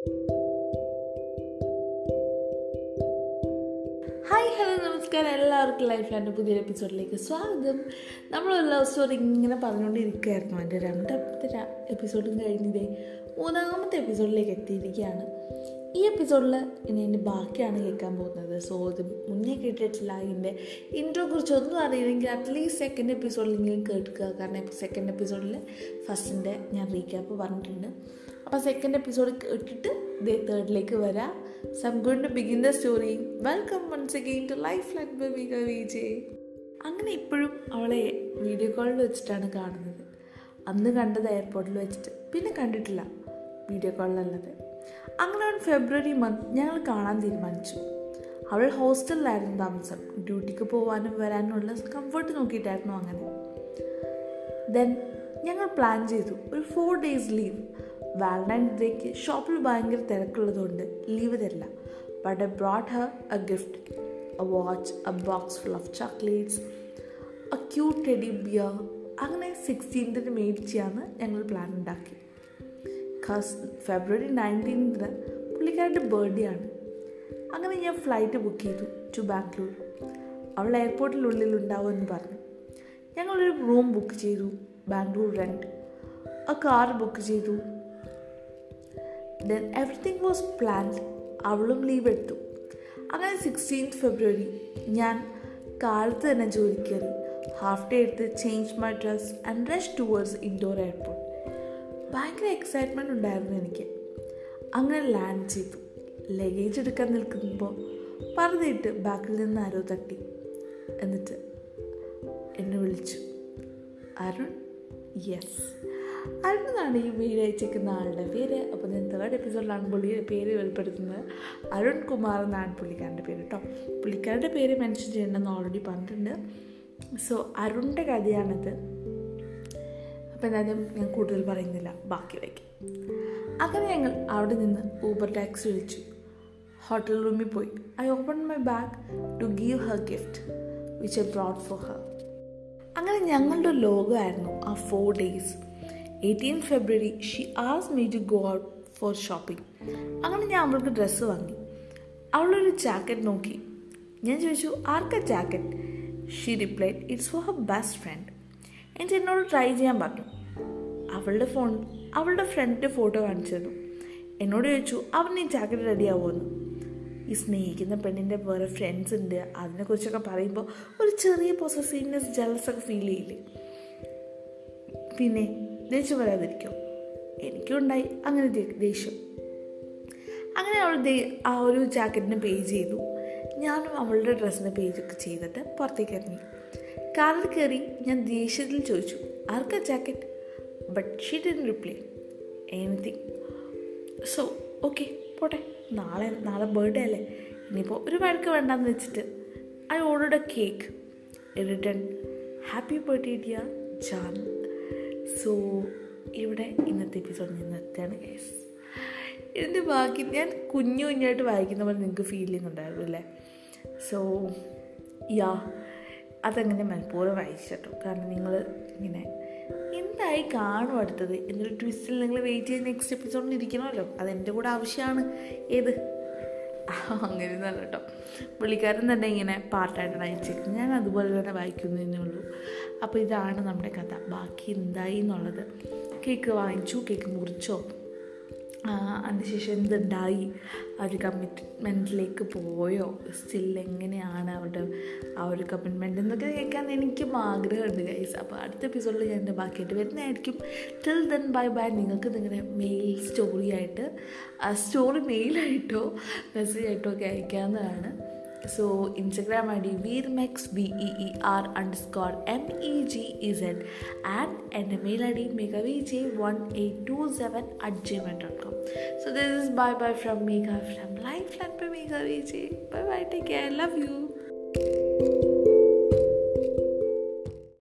Hi hello നമസ്കാരം. എല്ലാവർക്കും life land പുതിയ എപ്പിസോഡിലേക്ക് സ്വാഗതം. നമ്മൾ ലവ് സ്റ്റോറി ഇങ്ങനെ പറഞ്ഞുകൊണ്ടിരിക്കുകയായിരുന്നു. എന്റെ രണ്ടാമത്തെ എപ്പിസോഡും കഴിഞ്ഞതേ മൂന്നാമത്തെ എപ്പിസോഡിലേക്ക് എത്തിയിരിക്കുകയാണ്. ഈ എപ്പിസോഡിൽ ഇനി എന്റെ ബാക്കിയാണ് കേൾക്കാൻ പോകുന്നത്. സോ ഇത് മുന്നേ കേട്ടിട്ടില്ല ഇതിന്റെ ഇൻട്രോ കുറിച്ച് ഒന്നും അറിയില്ലെങ്കിൽ അറ്റ്ലീസ്റ്റ് സെക്കൻഡ് എപ്പിസോഡിലെങ്കിലും കേൾക്കുക. കാരണം സെക്കൻഡ് എപ്പിസോഡിൽ ഫസ്റ്റിന്റെ ഞാൻ റീക്യാപ്പ് പറഞ്ഞിട്ടുണ്ട്. അപ്പോൾ സെക്കൻഡ് എപ്പിസോഡ് കേട്ടിട്ട് ഇതേ തേർഡിലേക്ക് വരാം. Some going to begin the story welcome once again to life like ബബിക Vijay അങ്ങനെ ഇപ്പോഴും അവളെ വീഡിയോ കോളിൽ വെച്ചിട്ടാണ് കാണുന്നത്. അന്ന് കണ്ടത് എയർപോർട്ടിൽ വെച്ചിട്ട്. പിന്നെ കണ്ടിട്ടില്ല വീഡിയോ കോളിലല്ലാതെ അങ്ങനെ ഒരു ഫെബ്രുവരി മന്ത് ഞങ്ങൾ കാണാൻ തീരുമാനിച്ചു. അവൾ ഹോസ്റ്റലിലായിരുന്നു താമസം. ഡ്യൂട്ടിക്ക് പോകാനും വരാനുമുള്ള കംഫർട്ട് നോക്കിയിട്ടായിരുന്നു അങ്ങനെ. ദെൻ ഞങ്ങൾ പ്ലാൻ ചെയ്തു. ഒരു ഫോർ ഡേയ്സ് ലീവ് വാലന്റൈൻസ് ഡേക്ക് ഷോപ്പിൽ ഭയങ്കര തിരക്കുള്ളതുകൊണ്ട് ലീവ് തരില്ല. But I brought her a gift a watch a box full of chocolates a cute teddy bear അങ്ങനെ സിക്സ്റ്റീൻത്തിന് മേടിച്ചാണ് ഞങ്ങൾ പ്ലാൻ ഉണ്ടാക്കി ഖാസ് ഫെബ്രുവരി നയന്റീൻത്തിന് പുള്ളിക്കാരുടെ ബർത്ത്ഡേ ആണ്. അങ്ങനെ ഞാൻ ഫ്ലൈറ്റ് ബുക്ക് ചെയ്തു ടു ബാംഗ്ലൂർ അവൾ എയർപോർട്ടിനുള്ളിൽ ഉണ്ടാവുമെന്ന് പറഞ്ഞു. ഞങ്ങളൊരു റൂം ബുക്ക് ചെയ്തു Bangalore rent a car book ചെയ്തു. ദെൻ എവറിത്തിങ് വാസ് പ്ലാൻഡ് അവളും ലീവ് എടുത്തു. അങ്ങനെ സിക്സ്റ്റീൻത്ത് ഫെബ്രുവരി ഞാൻ കാലത്ത് തന്നെ ജോലി കയറി ഹാഫ് ഡേ എടുത്ത് change my dress and rush towards Indore airport ഭയങ്കര എക്സൈറ്റ്മെന്റ് ഉണ്ടായിരുന്നു എനിക്ക്. അങ്ങനെ ലാൻഡ് ചെയ്തു. ലഗേജ് എടുക്കാൻ നിൽക്കുമ്പോൾ പറഞ്ഞിട്ട് ബാക്കിൽ നിന്ന് ആരോ തട്ടി. എന്നിട്ട് എന്നെ വിളിച്ചു. അരുൺ? യെസ് അരുൺ എന്നാണ് ഈ വീഡിയോ അയച്ചേക്കുന്ന ആളുടെ പേര്. അപ്പോൾ ഞാൻ തേർഡ് എപ്പിസോഡിലാണ് പുള്ളിയുടെ പേര് വെളിപ്പെടുത്തുന്നത്. അരുൺ കുമാർ എന്നാണ് പുള്ളിക്കാരന്റെ പേര് കേട്ടോ പുള്ളിക്കാരുടെ പേര് മെൻഷൻ ചെയ്യണമെന്ന് ഓൾറെഡി പറഞ്ഞിട്ടുണ്ട്. സോ അരുണിന്റെ കഥയാണിത്. അപ്പോൾ എന്തായാലും ഞാൻ കൂടുതൽ പറയുന്നില്ല. ബാക്കിയിലേക്ക് അങ്ങനെ ഞങ്ങൾ അവിടെ നിന്ന് ഊബർ ടാക്സി വിളിച്ചു. ഹോട്ടൽ റൂമിൽ പോയി. I open my bag to give her gift which I brought for her അങ്ങനെ ഞങ്ങളുടെ ലോകമായിരുന്നു ആ four days eighteen February she as me to go out for shopping അങ്ങനെ ഞാൻ അവൾക്ക് ഡ്രസ്സ് വാങ്ങി. അവളൊരു ജാക്കറ്റ് നോക്കി. ഞാൻ ചോദിച്ചു ആർക്കാ jacket she replied it's for her best friend എന്നിട്ട് എന്നോട് ട്രൈ ചെയ്യാൻ പറഞ്ഞു. അവളുടെ ഫോൺ അവളുടെ ഫ്രണ്ടിന്റെ ഫോട്ടോ കാണിച്ചു തന്നു. എന്നോട് ചോദിച്ചു അവൻ ഈ ജാക്കറ്റ് റെഡി ആവുമെന്ന്? ഈ സ്നേഹിക്കുന്ന പെണ്ണിന്റെ വേറെ ഫ്രണ്ട്സ് ഉണ്ട്. അതിനെക്കുറിച്ചൊക്കെ പറയുമ്പോൾ ഒരു ചെറിയ പൊസസീവ്നെസ് ജലസൊക്കെ ഒക്കെ ഫീൽ ചെയ്യില്ലേ? പിന്നെ ദേഷ്യം വരാതിരിക്കും? എനിക്കുണ്ടായി അങ്ങനെ ദേഷ്യം. അങ്ങനെ അവൾ ആ ഒരു ജാക്കറ്റിന് പേ ചെയ്തു. ഞാനും അവളുടെ ഡ്രസ്സിന് പേജൊക്കെ ചെയ്തിട്ട് പുറത്തേക്ക് ഇറങ്ങി. കാറിൽ കയറി ഞാൻ ദേഷ്യത്തിൽ ചോദിച്ചു ആർക്കാ jacket? But she didn't reply anything so okay പോട്ടെ. നാളെ നാളെ ബർത്ത്ഡേ അല്ലേ? ഇനിയിപ്പോൾ ഒരു വഴക്ക് വേണ്ടെന്ന് വെച്ചിട്ട് I ordered a cake return happy birthday dear Jaan so ഇവിടെ ഇന്നത്തെ എപ്പിസോഡ് ഞാൻ നിർത്തുകയാണ് കേസ് ഇതിന്റെ ബാക്കി ഞാൻ കുഞ്ഞു കുഞ്ഞായിട്ട് വായിക്കുന്ന പോലെ നിങ്ങൾക്ക് ഫീൽ ചെയ്യുന്നുണ്ടായിരുന്നു അല്ലേ? സോ യാ അതങ്ങനെ മനഃപൂർവം വായിച്ചു കേട്ടോ കാരണം നിങ്ങൾ ഇങ്ങനെ എന്തായി കാണും അടുത്തത്? എന്നൊരു ട്വിസ്റ്റിൽ നിങ്ങൾ വെയിറ്റ് ചെയ്ത് നെക്സ്റ്റ് എപ്പിസോഡിൽ ഇരിക്കണമല്ലോ. അതെന്റെ കൂടെ ആവശ്യമാണ് ഏത്? അങ്ങനെ നല്ല കേട്ടോ പുള്ളിക്കാരൻ തന്നെ ഇങ്ങനെ പാർട്ടായിട്ടാണ് അയച്ചേക്കുന്നത് ഞാൻ അതുപോലെ തന്നെ വായിക്കുന്നതേ ഉള്ളൂ. അപ്പോൾ ഇതാണ് നമ്മുടെ കഥ. ബാക്കി എന്തായി എന്നുള്ളത്? കേക്ക് വാങ്ങിച്ചു? കേക്ക് മുറിച്ചോ? അതിനുശേഷം എന്തുണ്ടായി ഒരു കമ്മിറ്റ്മെന്റിലേക്ക് പോയോ? സ്റ്റിൽ എങ്ങനെയാണ് അവരുടെ ആ ഒരു കമ്മിറ്റ്മെന്റ് എന്നൊക്കെ കേൾക്കാൻ എനിക്കും ആഗ്രഹമുണ്ട് ഗൈസ് അപ്പോൾ അടുത്ത എപ്പിസോഡിൽ ഞാൻ എന്റെ ബാക്കിയായിട്ട് വരുന്നതായിരിക്കും. ടിൽ ദെൻ ബൈ ബൈ നിങ്ങൾക്ക് നിങ്ങളുടെ മെയിൽ സ്റ്റോറി ആയിട്ട് ആ സ്റ്റോറി മെയിലായിട്ടോ മെസ്സേജ് ആയിട്ടോ ഒക്കെ അയക്കാവുന്നതാണ്. So Instagram I D വീർമെക്സ് B E E R underscore M E G E Z and എന്റെ mail I D മെഗവി J one eight two seven at Gmail dot com so this is bye bye from Megha from life land bye Megha V J bye bye take care love you